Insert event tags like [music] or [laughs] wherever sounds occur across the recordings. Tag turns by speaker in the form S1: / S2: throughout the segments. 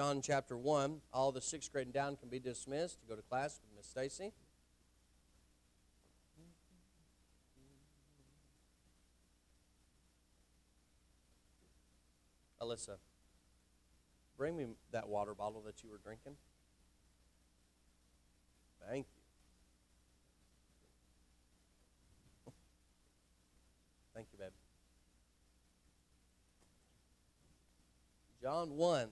S1: John chapter 1. All the sixth grade and down can be dismissed to go to class with Miss Stacy. Alyssa, bring me that water bottle that you were drinking. Thank you. Thank you, babe. John 1.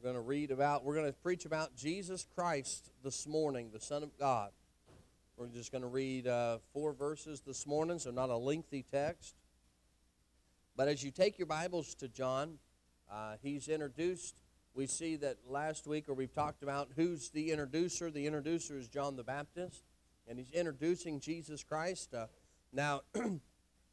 S1: We're going to read about, we're going to preach about Jesus Christ this morning, the Son of God. We're just going to read uh, four verses this morning, so not a lengthy text. But as you take your Bibles to John, uh, he's introduced. We see that last week, or we've talked about who's the introducer. The introducer is John the Baptist, and he's introducing Jesus Christ. Uh, now, [clears throat]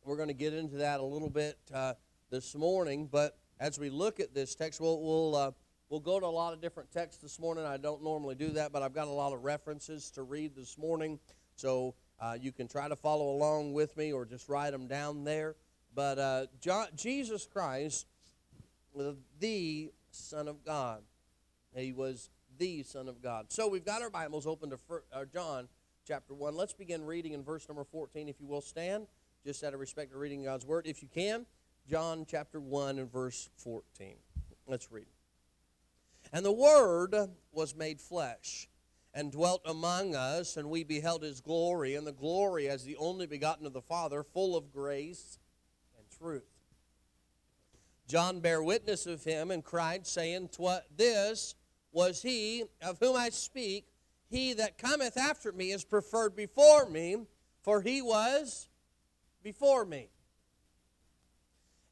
S1: we're going to get into that a little bit uh, this morning, but as we look at this text, we'll, we'll, uh, we'll go to a lot of different texts this morning. I don't normally do that, but I've got a lot of references to read this morning, so uh, you can try to follow along with me or just write them down there. But uh, John, Jesus Christ, the Son of God, he was the Son of God. So we've got our Bibles open to uh, John chapter 1. Let's begin reading in verse number 14, if you will stand, just out of respect to reading God's Word. If you can, John chapter 1 and verse 14. Let's read. And the Word was made flesh and dwelt among us, and we beheld his glory, and the glory as the only begotten of the Father, full of grace and truth. John bare witness of him and cried, saying, This was he of whom I speak. He that cometh after me is preferred before me, for he was before me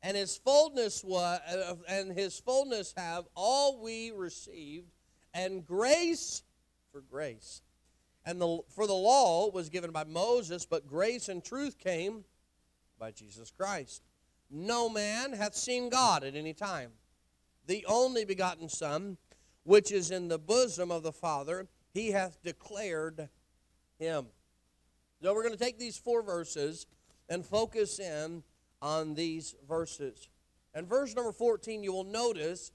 S1: and his fullness was, uh, and his fullness have all we received, and grace for grace. And the, for the law was given by Moses, but grace and truth came by Jesus Christ. No man hath seen God at any time. The only begotten Son, which is in the bosom of the Father, he hath declared him. So we're going to take these four verses and focus in on these verses. And verse number 14, you will notice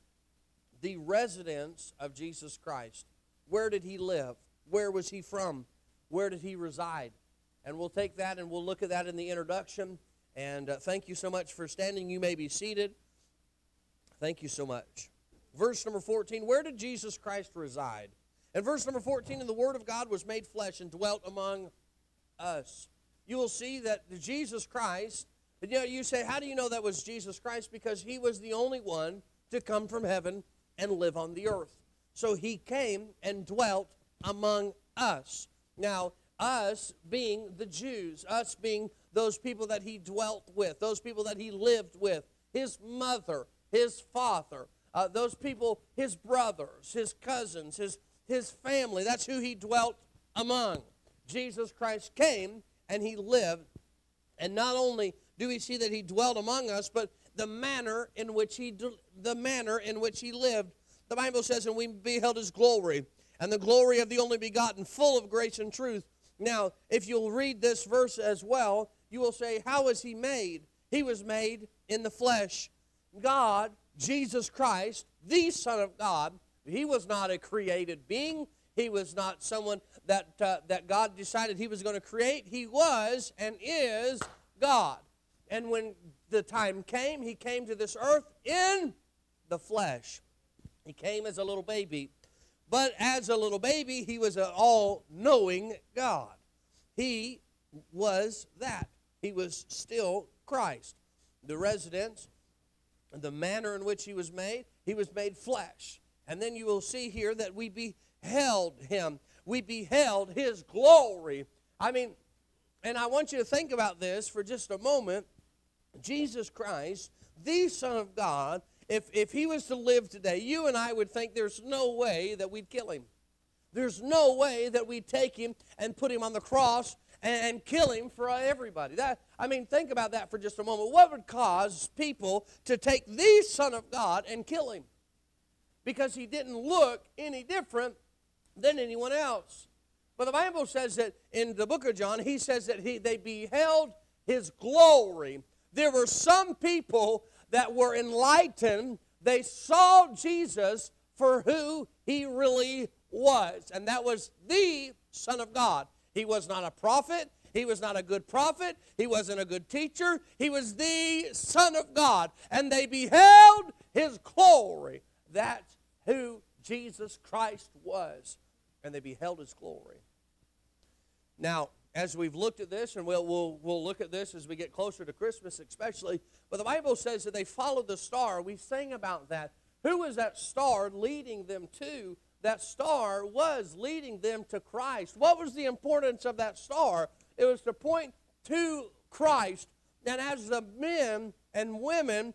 S1: the residence of Jesus Christ. Where did he live? Where was he from? Where did he reside? And we'll take that and we'll look at that in the introduction. And uh, thank you so much for standing. You may be seated. Thank you so much. Verse number 14 Where did Jesus Christ reside? And verse number 14 And the Word of God was made flesh and dwelt among us. You will see that Jesus Christ you know, you say, how do you know that was Jesus Christ? Because he was the only one to come from heaven and live on the earth. So he came and dwelt among us. Now, us being the Jews, us being those people that he dwelt with, those people that he lived with, his mother, his father, uh, those people, his brothers, his cousins, his, his family, that's who he dwelt among. Jesus Christ came and he lived, and not only do we see that he dwelt among us, but the manner in which he the manner in which he lived. The Bible says, and we beheld his glory, and the glory of the only begotten, full of grace and truth. Now, if you'll read this verse as well, you will say, How was he made? He was made in the flesh. God, Jesus Christ, the Son of God, he was not a created being. He was not someone that, uh, that God decided he was going to create. He was and is God. And when the time came, he came to this earth in the flesh. He came as a little baby. But as a little baby, he was an all knowing God. He was that. He was still Christ. The residence, the manner in which he was made, he was made flesh. And then you will see here that we beheld him. We beheld his glory. I mean, and I want you to think about this for just a moment. Jesus Christ, the Son of God, if, if he was to live today, you and I would think there's no way that we'd kill him. There's no way that we'd take him and put him on the cross and, and kill him for everybody. That I mean, think about that for just a moment. What would cause people to take the Son of God and kill him? Because he didn't look any different than anyone else. But the Bible says that in the book of John, he says that he, they beheld his glory there were some people that were enlightened they saw Jesus for who he really was, and that was the Son of God. He was not a prophet. He was not a good prophet. He wasn't a good teacher. He was the Son of God. And they beheld his glory. That's who Jesus Christ was. And they beheld his glory. Now, as we've looked at this, and we'll, we'll, we'll look at this as we get closer to Christmas, especially, but the Bible says that they followed the star. We sang about that. Who was that star leading them to? That star was leading them to Christ. What was the importance of that star? It was to point to Christ. And as the men and women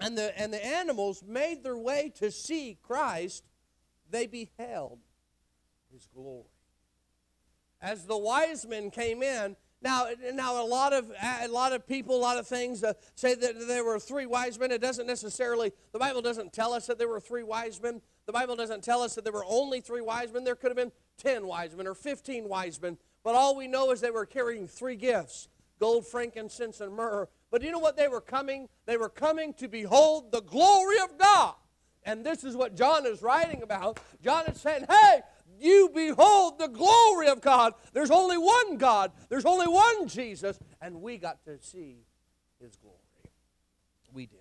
S1: and the, and the animals made their way to see Christ, they beheld his glory. As the wise men came in, now, now a lot of a lot of people, a lot of things uh, say that there were three wise men. It doesn't necessarily. The Bible doesn't tell us that there were three wise men. The Bible doesn't tell us that there were only three wise men. There could have been ten wise men or fifteen wise men. But all we know is they were carrying three gifts: gold, frankincense, and myrrh. But you know what they were coming? They were coming to behold the glory of God. And this is what John is writing about. John is saying, hey, you behold the glory of God. There's only one God, there's only one Jesus, and we got to see his glory. We did.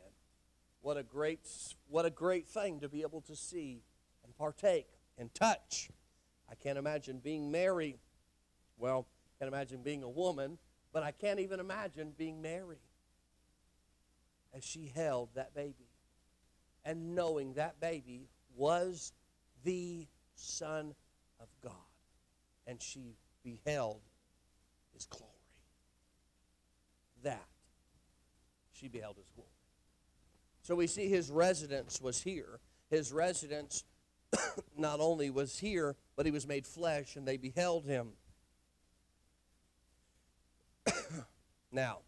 S1: What a great what a great thing to be able to see and partake and touch. I can't imagine being Mary. Well, I can't imagine being a woman, but I can't even imagine being Mary as she held that baby and knowing that baby was the Son of God. And she beheld his glory. That she beheld his glory. So we see his residence was here. His residence [coughs] not only was here, but he was made flesh, and they beheld him. [coughs] now,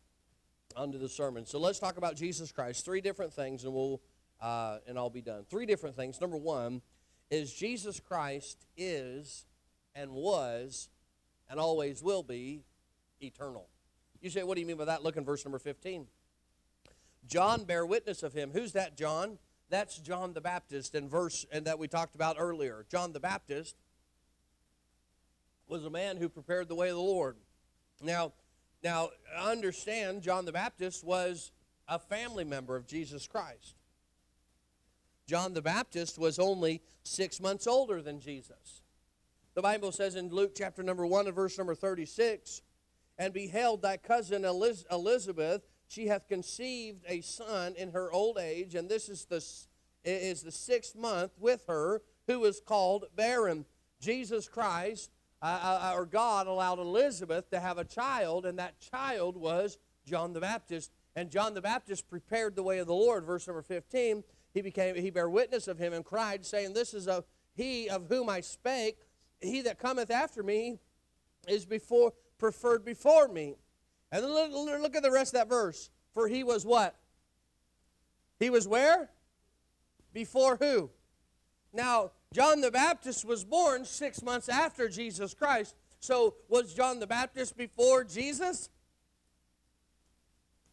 S1: onto the sermon. So let's talk about Jesus Christ. Three different things, and we'll uh, and I'll be done. Three different things. Number one is Jesus Christ is and was and always will be eternal. You say, what do you mean by that? Look in verse number 15. John bear witness of him. Who's that John? That's John the Baptist in verse and that we talked about earlier. John the Baptist was a man who prepared the way of the Lord. Now, now understand John the Baptist was a family member of Jesus Christ. John the Baptist was only six months older than Jesus. The Bible says in Luke chapter number 1 and verse number 36 And beheld thy cousin Elizabeth, she hath conceived a son in her old age, and this is the, is the sixth month with her, who is called barren. Jesus Christ, uh, uh, or God, allowed Elizabeth to have a child, and that child was John the Baptist. And John the Baptist prepared the way of the Lord, verse number 15 he became he bare witness of him and cried, saying, This is of he of whom I spake. He that cometh after me is before preferred before me. And then look, look at the rest of that verse. For he was what? He was where? Before who? Now, John the Baptist was born six months after Jesus Christ. So, was John the Baptist before Jesus?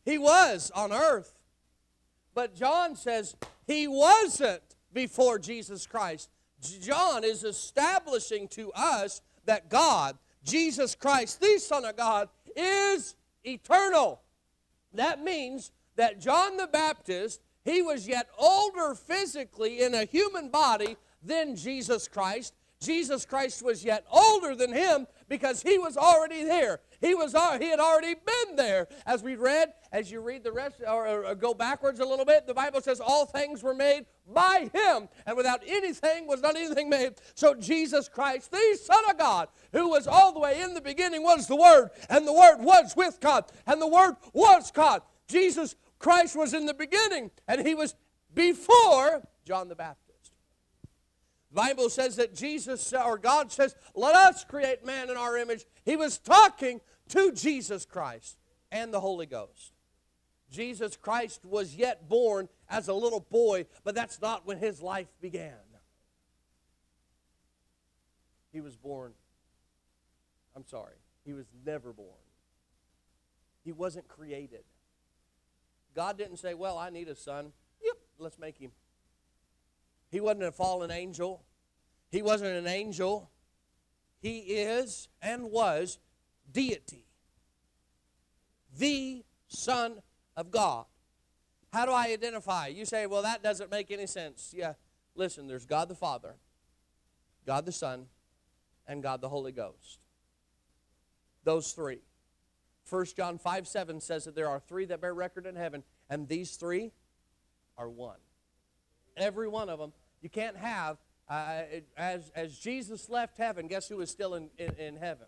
S1: He was on earth. But John says he wasn't before Jesus Christ. John is establishing to us that God, Jesus Christ, the Son of God, is eternal. That means that John the Baptist, he was yet older physically in a human body than Jesus Christ. Jesus Christ was yet older than him because he was already there. He was he had already been there. As we read, as you read the rest or, or go backwards a little bit, the Bible says all things were made by him, and without anything was not anything made. So Jesus Christ, the Son of God, who was all the way in the beginning, was the Word, and the Word was with God, and the Word was God. Jesus Christ was in the beginning, and he was before John the Baptist. Bible says that Jesus or God says, "Let us create man in our image." He was talking to Jesus Christ and the Holy Ghost. Jesus Christ was yet born as a little boy, but that's not when his life began. He was born I'm sorry. He was never born. He wasn't created. God didn't say, "Well, I need a son." Yep, let's make him. He wasn't a fallen angel. He wasn't an angel. He is and was deity. The Son of God. How do I identify? You say, well, that doesn't make any sense. Yeah, listen, there's God the Father, God the Son, and God the Holy Ghost. Those three. 1 John 5 7 says that there are three that bear record in heaven, and these three are one. Every one of them. You can't have, uh, as, as Jesus left heaven, guess who was still in, in, in heaven?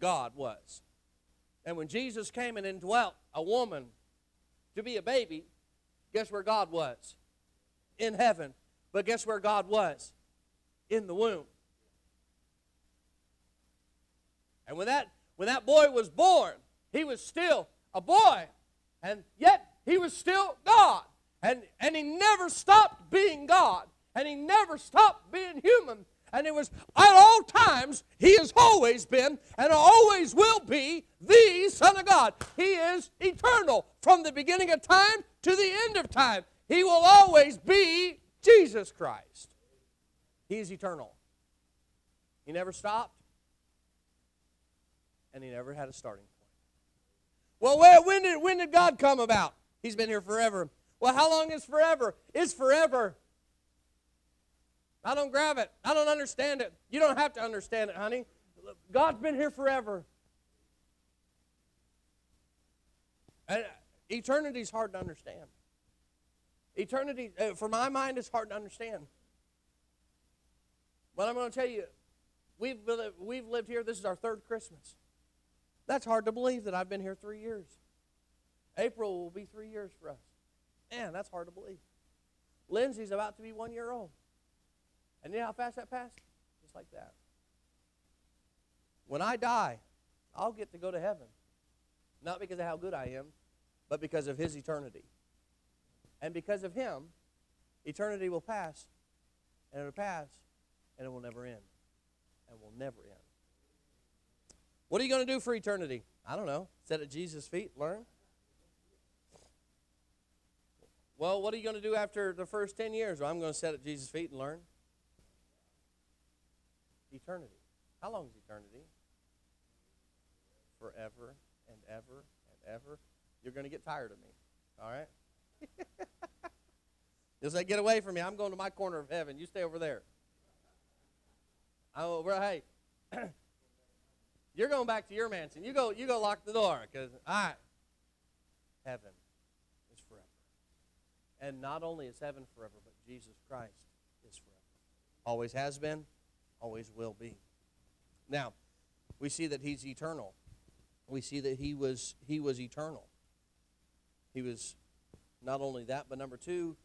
S1: God was. And when Jesus came and indwelt a woman to be a baby, guess where God was? In heaven. But guess where God was? In the womb. And when that when that boy was born, he was still a boy. And yet he was still God. And, and he never stopped being God. And he never stopped being human. And it was at all times, he has always been and always will be the Son of God. He is eternal from the beginning of time to the end of time. He will always be Jesus Christ. He is eternal. He never stopped, and he never had a starting point. Well, where, when, did, when did God come about? He's been here forever. Well, how long is forever? Is forever. I don't grab it. I don't understand it. You don't have to understand it, honey. God's been here forever. And eternity's hard to understand. Eternity, uh, for my mind, is hard to understand. But I'm going to tell you, we've, we've lived here, this is our third Christmas. That's hard to believe that I've been here three years. April will be three years for us. Man, that's hard to believe. Lindsay's about to be one year old. And you know how fast that passed? Just like that. When I die, I'll get to go to heaven. Not because of how good I am, but because of His eternity. And because of Him, eternity will pass, and it'll pass, and it will never end. And will never end. What are you going to do for eternity? I don't know. Sit at Jesus' feet, learn. Well, what are you going to do after the first 10 years? Well, I'm going to sit at Jesus' feet and learn. Eternity. How long is eternity? Forever and ever and ever. You're going to get tired of me. All right? [laughs] You'll say, Get away from me. I'm going to my corner of heaven. You stay over there. Oh, well, hey, [clears throat] you're going back to your mansion. You go, you go lock the door because, right, heaven is forever. And not only is heaven forever, but Jesus Christ is forever. Always has been, always will be. Now, we see that he's eternal. We see that he was he was eternal. He was not only that, but number two,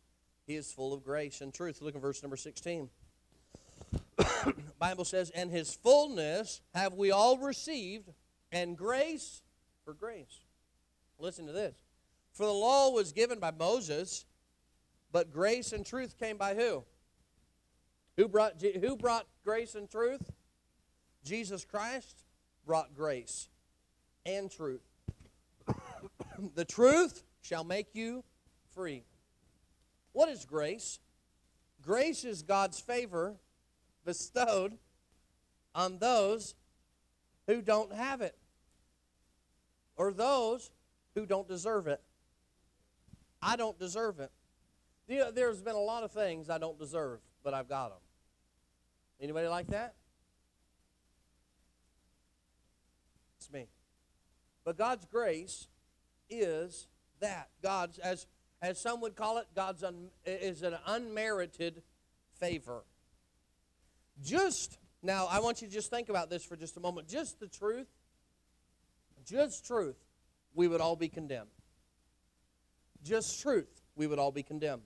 S1: he is full of grace and truth. Look at verse number 16. [coughs] Bible says, and his fullness have we all received, and grace for grace. Listen to this. For the law was given by Moses, but grace and truth came by who? Who brought, who brought grace and truth? Jesus Christ brought grace and truth. [coughs] the truth shall make you free. What is grace? Grace is God's favor bestowed on those who don't have it or those who don't deserve it. I don't deserve it. There's been a lot of things I don't deserve, but I've got them. Anybody like that? It's me. But God's grace is that. God's, as, as some would call it, God's un, is an unmerited favor. Just, now I want you to just think about this for just a moment. Just the truth, just truth, we would all be condemned. Just truth, we would all be condemned.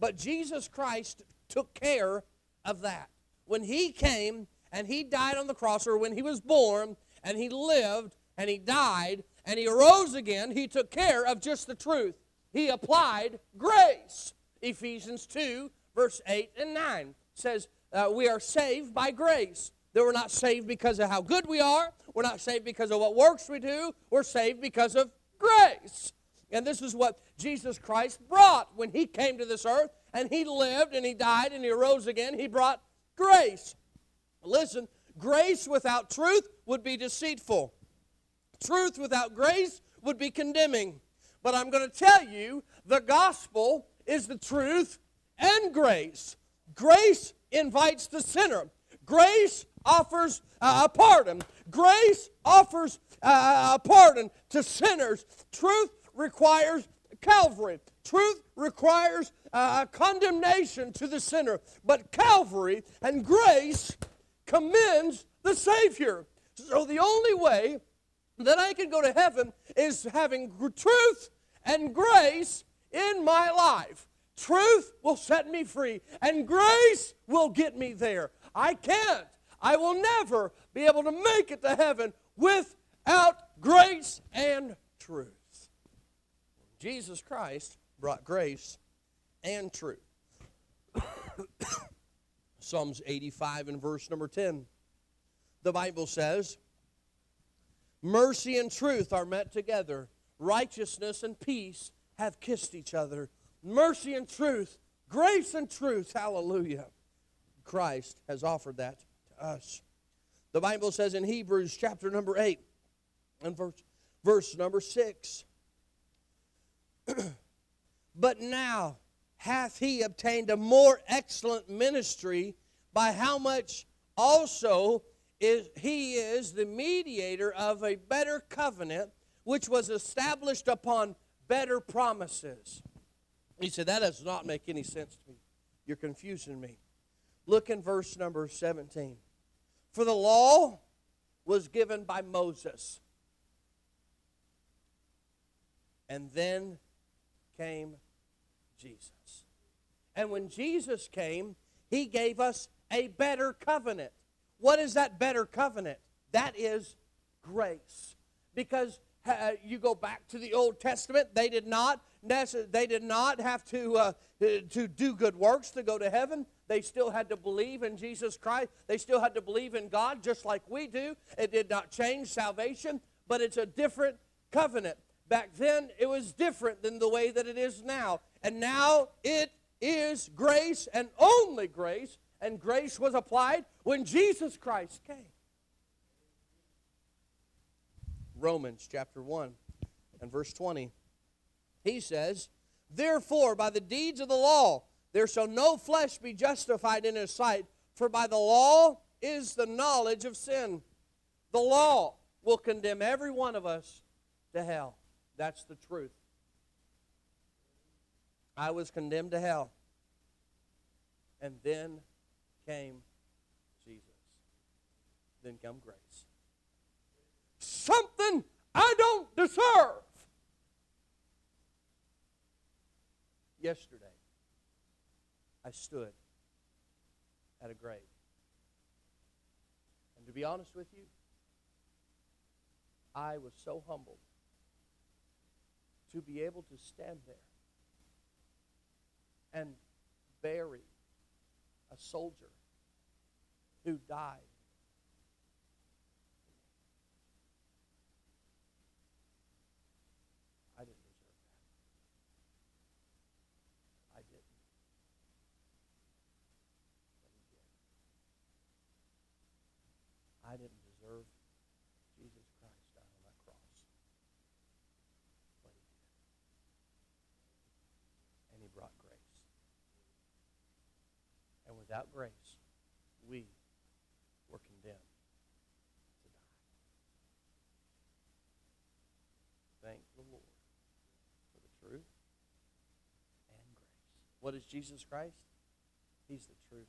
S1: But Jesus Christ took care of that when he came and he died on the cross, or when he was born and he lived and he died and he arose again, he took care of just the truth. He applied grace. Ephesians 2, verse 8 and 9 says, uh, We are saved by grace. That we're not saved because of how good we are, we're not saved because of what works we do, we're saved because of grace. And this is what Jesus Christ brought when he came to this earth and he lived and he died and he arose again. He brought grace. Listen, grace without truth would be deceitful. Truth without grace would be condemning. But I'm going to tell you the gospel is the truth and grace. Grace invites the sinner. Grace offers uh, a pardon. Grace offers uh, a pardon to sinners. Truth requires Calvary. Truth requires uh, condemnation to the sinner. But Calvary and grace commends the Savior. So the only way that I can go to heaven is having truth and grace in my life. Truth will set me free, and grace will get me there. I can't, I will never be able to make it to heaven without grace and truth. Jesus Christ brought grace and truth. [coughs] Psalms 85 and verse number 10. The Bible says, Mercy and truth are met together, righteousness and peace have kissed each other. Mercy and truth, grace and truth, hallelujah. Christ has offered that to us. The Bible says in Hebrews chapter number 8 and verse, verse number 6 But now hath he obtained a more excellent ministry, by how much also is he is the mediator of a better covenant, which was established upon better promises. He said, That does not make any sense to me. You're confusing me. Look in verse number 17. For the law was given by Moses. And then came Jesus. And when Jesus came, he gave us a better covenant. What is that better covenant? That is grace. Because uh, you go back to the Old Testament, they did not they did not have to uh, to do good works to go to heaven. They still had to believe in Jesus Christ. They still had to believe in God just like we do. It did not change salvation, but it's a different covenant. Back then, it was different than the way that it is now. And now it is grace and only grace. And grace was applied when Jesus Christ came. Romans chapter 1 and verse 20. He says, Therefore, by the deeds of the law, there shall no flesh be justified in his sight, for by the law is the knowledge of sin. The law will condemn every one of us to hell. That's the truth. I was condemned to hell. And then came Jesus. Then come grace. Something I don't deserve. Yesterday, I stood at a grave. And to be honest with you, I was so humbled to be able to stand there and bury a soldier who died. I didn't deserve that. I didn't. But he did. I didn't deserve Jesus Christ dying on that cross. But he did. And he brought grace. And without grace, we were condemned to die. Thank the Lord for the truth and grace. What is Jesus Christ? He's the truth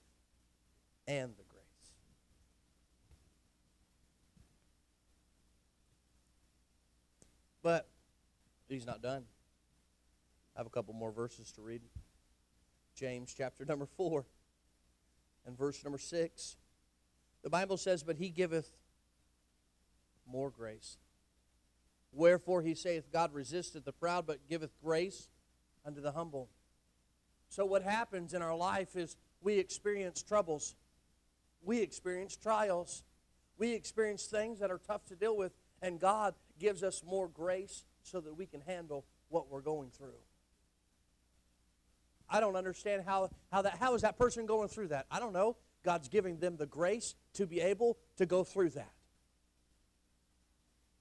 S1: and the grace. But he's not done. I have a couple more verses to read. James chapter number 4 and verse number 6. The Bible says, But he giveth more grace. Wherefore he saith, God resisteth the proud, but giveth grace unto the humble. So, what happens in our life is we experience troubles, we experience trials, we experience things that are tough to deal with, and God gives us more grace so that we can handle what we're going through. I don't understand how, how that how is that person going through that? I don't know. God's giving them the grace to be able to go through that.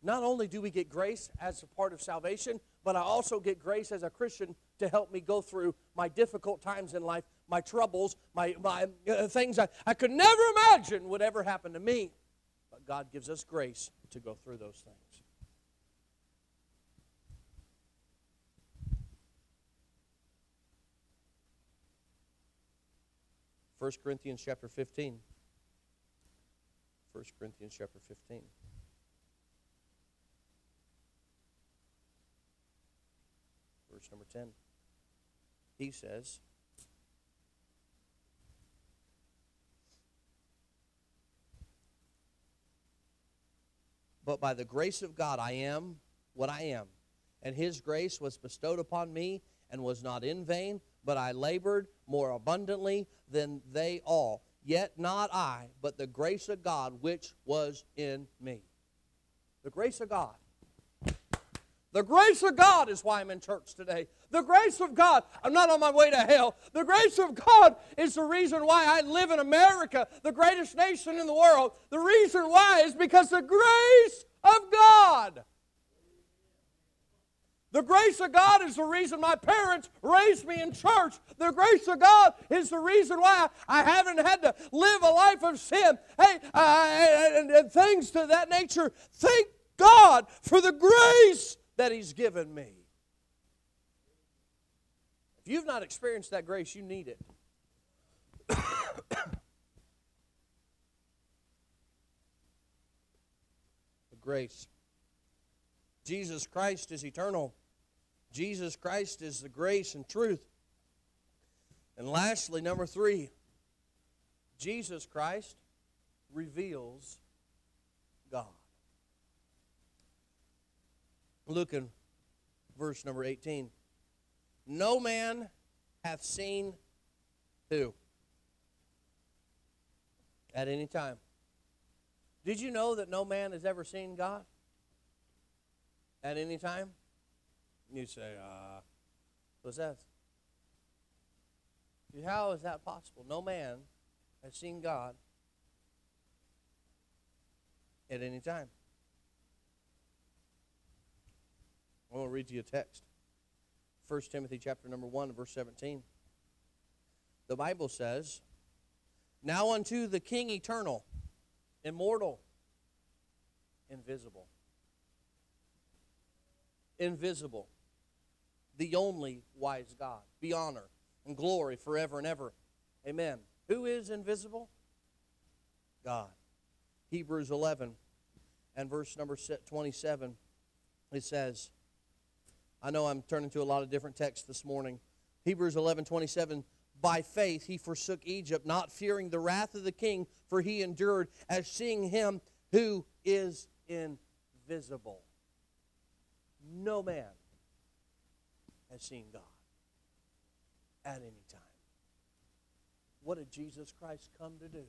S1: Not only do we get grace as a part of salvation, but I also get grace as a Christian to help me go through my difficult times in life, my troubles, my, my uh, things I, I could never imagine would ever happen to me. But God gives us grace to go through those things. 1 Corinthians chapter 15. 1 Corinthians chapter 15. Verse number 10. He says, But by the grace of God I am what I am, and his grace was bestowed upon me and was not in vain, but I labored more abundantly than they all. Yet not I, but the grace of God which was in me. The grace of God. The grace of God is why I'm in church today. The grace of God. I'm not on my way to hell. The grace of God is the reason why I live in America, the greatest nation in the world. The reason why is because the grace of God. The grace of God is the reason my parents raised me in church. The grace of God is the reason why I haven't had to live a life of sin. Hey, and, and things to that nature. Thank God for the grace that He's given me. If you've not experienced that grace, you need it. [coughs] the grace. Jesus Christ is eternal. Jesus Christ is the grace and truth. And lastly, number three, Jesus Christ reveals God. Look in verse number 18. No man hath seen who? At any time. Did you know that no man has ever seen God? At any time? You say, uh, what's that? How is that possible? No man has seen God at any time. I want to read you a text. 1 Timothy chapter number 1, verse 17. The Bible says, Now unto the King eternal, immortal, invisible. Invisible the only wise God. Be honor and glory forever and ever. Amen. Who is invisible? God. Hebrews 11 and verse number 27, it says, I know I'm turning to a lot of different texts this morning. Hebrews 11 27, by faith he forsook Egypt, not fearing the wrath of the king, for he endured as seeing him who is invisible. No man has seen God at any time. What did Jesus Christ come to do?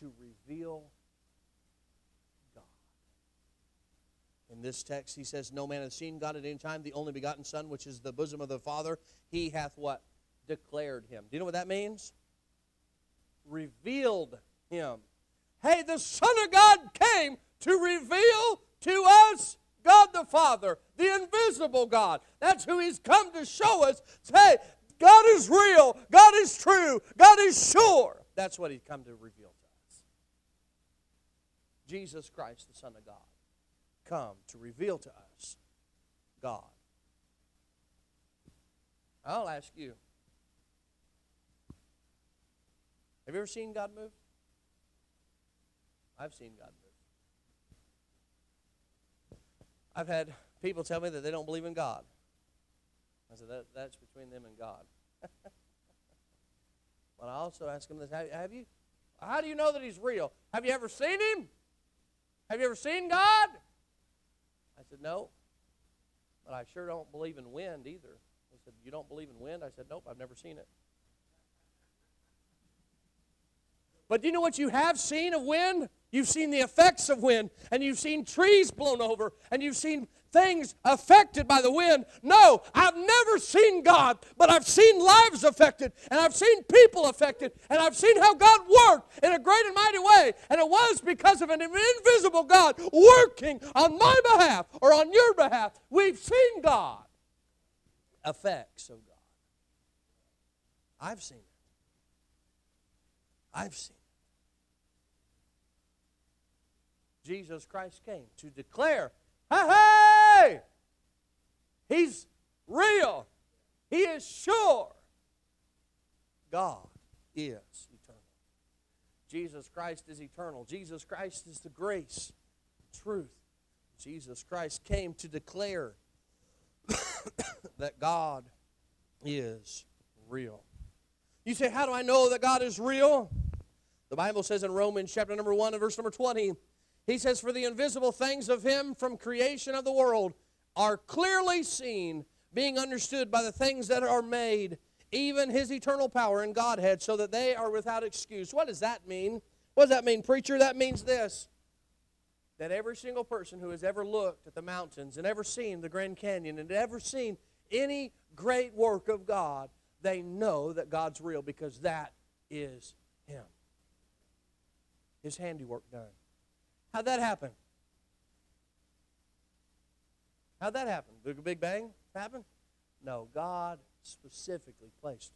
S1: To reveal God. In this text, he says, No man has seen God at any time. The only begotten Son, which is the bosom of the Father, he hath what? Declared him. Do you know what that means? Revealed him. Hey, the Son of God came to reveal to us God the Father, the invisible God. That's who He's come to show us. Say, God is real, God is true, God is sure. That's what He's come to reveal to us. Jesus Christ, the Son of God, come to reveal to us God. I'll ask you have you ever seen God move? I've seen God move. I've had people tell me that they don't believe in God. I said, that, that's between them and God. [laughs] but I also ask them this have, have you? How do you know that He's real? Have you ever seen Him? Have you ever seen God? I said, no. But I sure don't believe in wind either. They said, You don't believe in wind? I said, Nope, I've never seen it. But do you know what you have seen of wind? You've seen the effects of wind, and you've seen trees blown over, and you've seen things affected by the wind. No, I've never seen God, but I've seen lives affected, and I've seen people affected, and I've seen how God worked in a great and mighty way. And it was because of an invisible God working on my behalf or on your behalf. We've seen God. Effects of God. I've seen it. I've seen it. Jesus Christ came to declare, hey, hey, he's real. He is sure. God is eternal. Jesus Christ is eternal. Jesus Christ is the grace, truth. Jesus Christ came to declare [coughs] that God is real. You say, How do I know that God is real? The Bible says in Romans chapter number 1 and verse number 20, he says, For the invisible things of him from creation of the world are clearly seen, being understood by the things that are made, even his eternal power and Godhead, so that they are without excuse. What does that mean? What does that mean, preacher? That means this that every single person who has ever looked at the mountains and ever seen the Grand Canyon and ever seen any great work of God, they know that God's real because that is Him. His handiwork done. How'd that happen? How'd that happen? Did Big Bang happen? No, God specifically placed.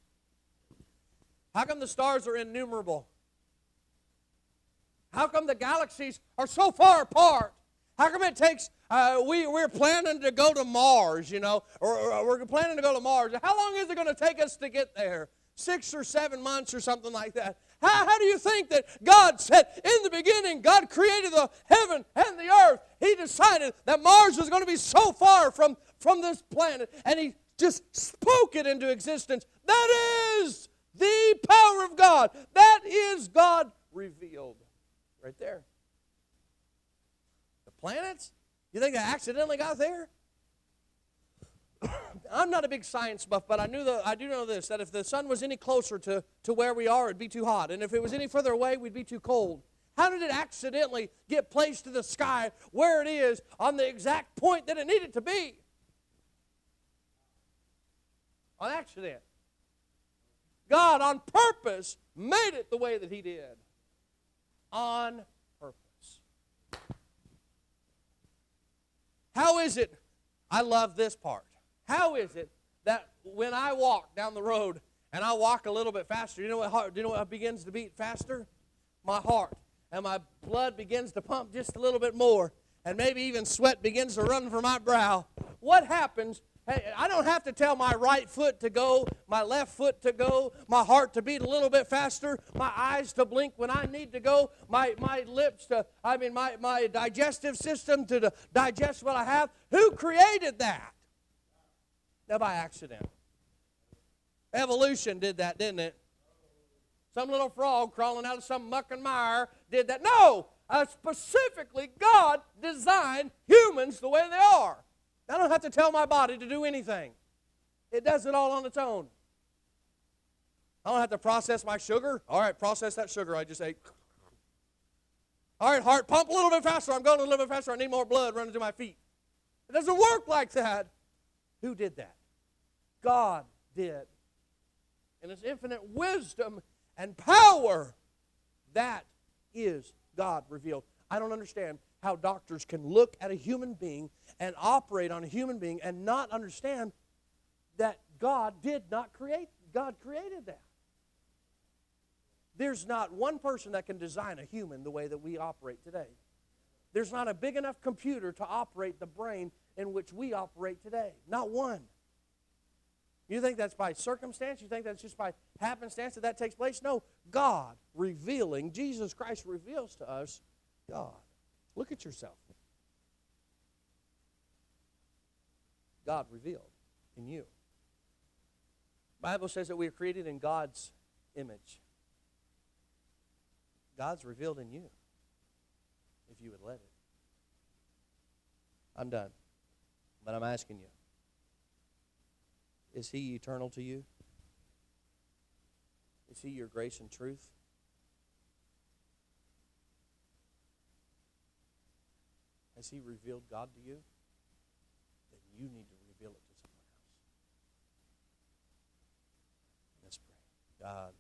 S1: How come the stars are innumerable? How come the galaxies are so far apart? How come it takes, uh, we, we're planning to go to Mars, you know, or, or we're planning to go to Mars. How long is it going to take us to get there? Six or seven months or something like that. How, how do you think that God said in the beginning, God created the heaven and the earth? He decided that Mars was going to be so far from, from this planet, and He just spoke it into existence. That is the power of God. That is God revealed. Right there. The planets? You think they accidentally got there? [coughs] I'm not a big science buff, but I knew the, I do know this that if the sun was any closer to, to where we are, it'd be too hot. And if it was any further away, we'd be too cold. How did it accidentally get placed to the sky where it is on the exact point that it needed to be? On accident. God, on purpose, made it the way that He did. On purpose. How is it? I love this part. How is it that when I walk down the road and I walk a little bit faster, you know what heart, you know what begins to beat faster? My heart. And my blood begins to pump just a little bit more. And maybe even sweat begins to run from my brow. What happens Hey, I don't have to tell my right foot to go, my left foot to go, my heart to beat a little bit faster, my eyes to blink when I need to go, my, my lips to, I mean, my, my digestive system to digest what I have. Who created that? Now, by accident. Evolution did that, didn't it? Some little frog crawling out of some muck and mire did that. No! Uh, specifically, God designed humans the way they are. I don't have to tell my body to do anything, it does it all on its own. I don't have to process my sugar. All right, process that sugar I just ate. All right, heart, pump a little bit faster. I'm going a little bit faster. I need more blood running to my feet. It doesn't work like that. Who did that? God did. In his infinite wisdom and power, that is God revealed. I don't understand how doctors can look at a human being and operate on a human being and not understand that God did not create, God created that. There's not one person that can design a human the way that we operate today. There's not a big enough computer to operate the brain in which we operate today. Not one. You think that's by circumstance? You think that's just by happenstance that that takes place? No. God revealing, Jesus Christ reveals to us God. Look at yourself. God revealed in you. Bible says that we are created in God's image. God's revealed in you if you would let it. I'm done. But I'm asking you is He eternal to you? Is He your grace and truth? Has He revealed God to you? Then you need to reveal it to someone else. Let's pray. God,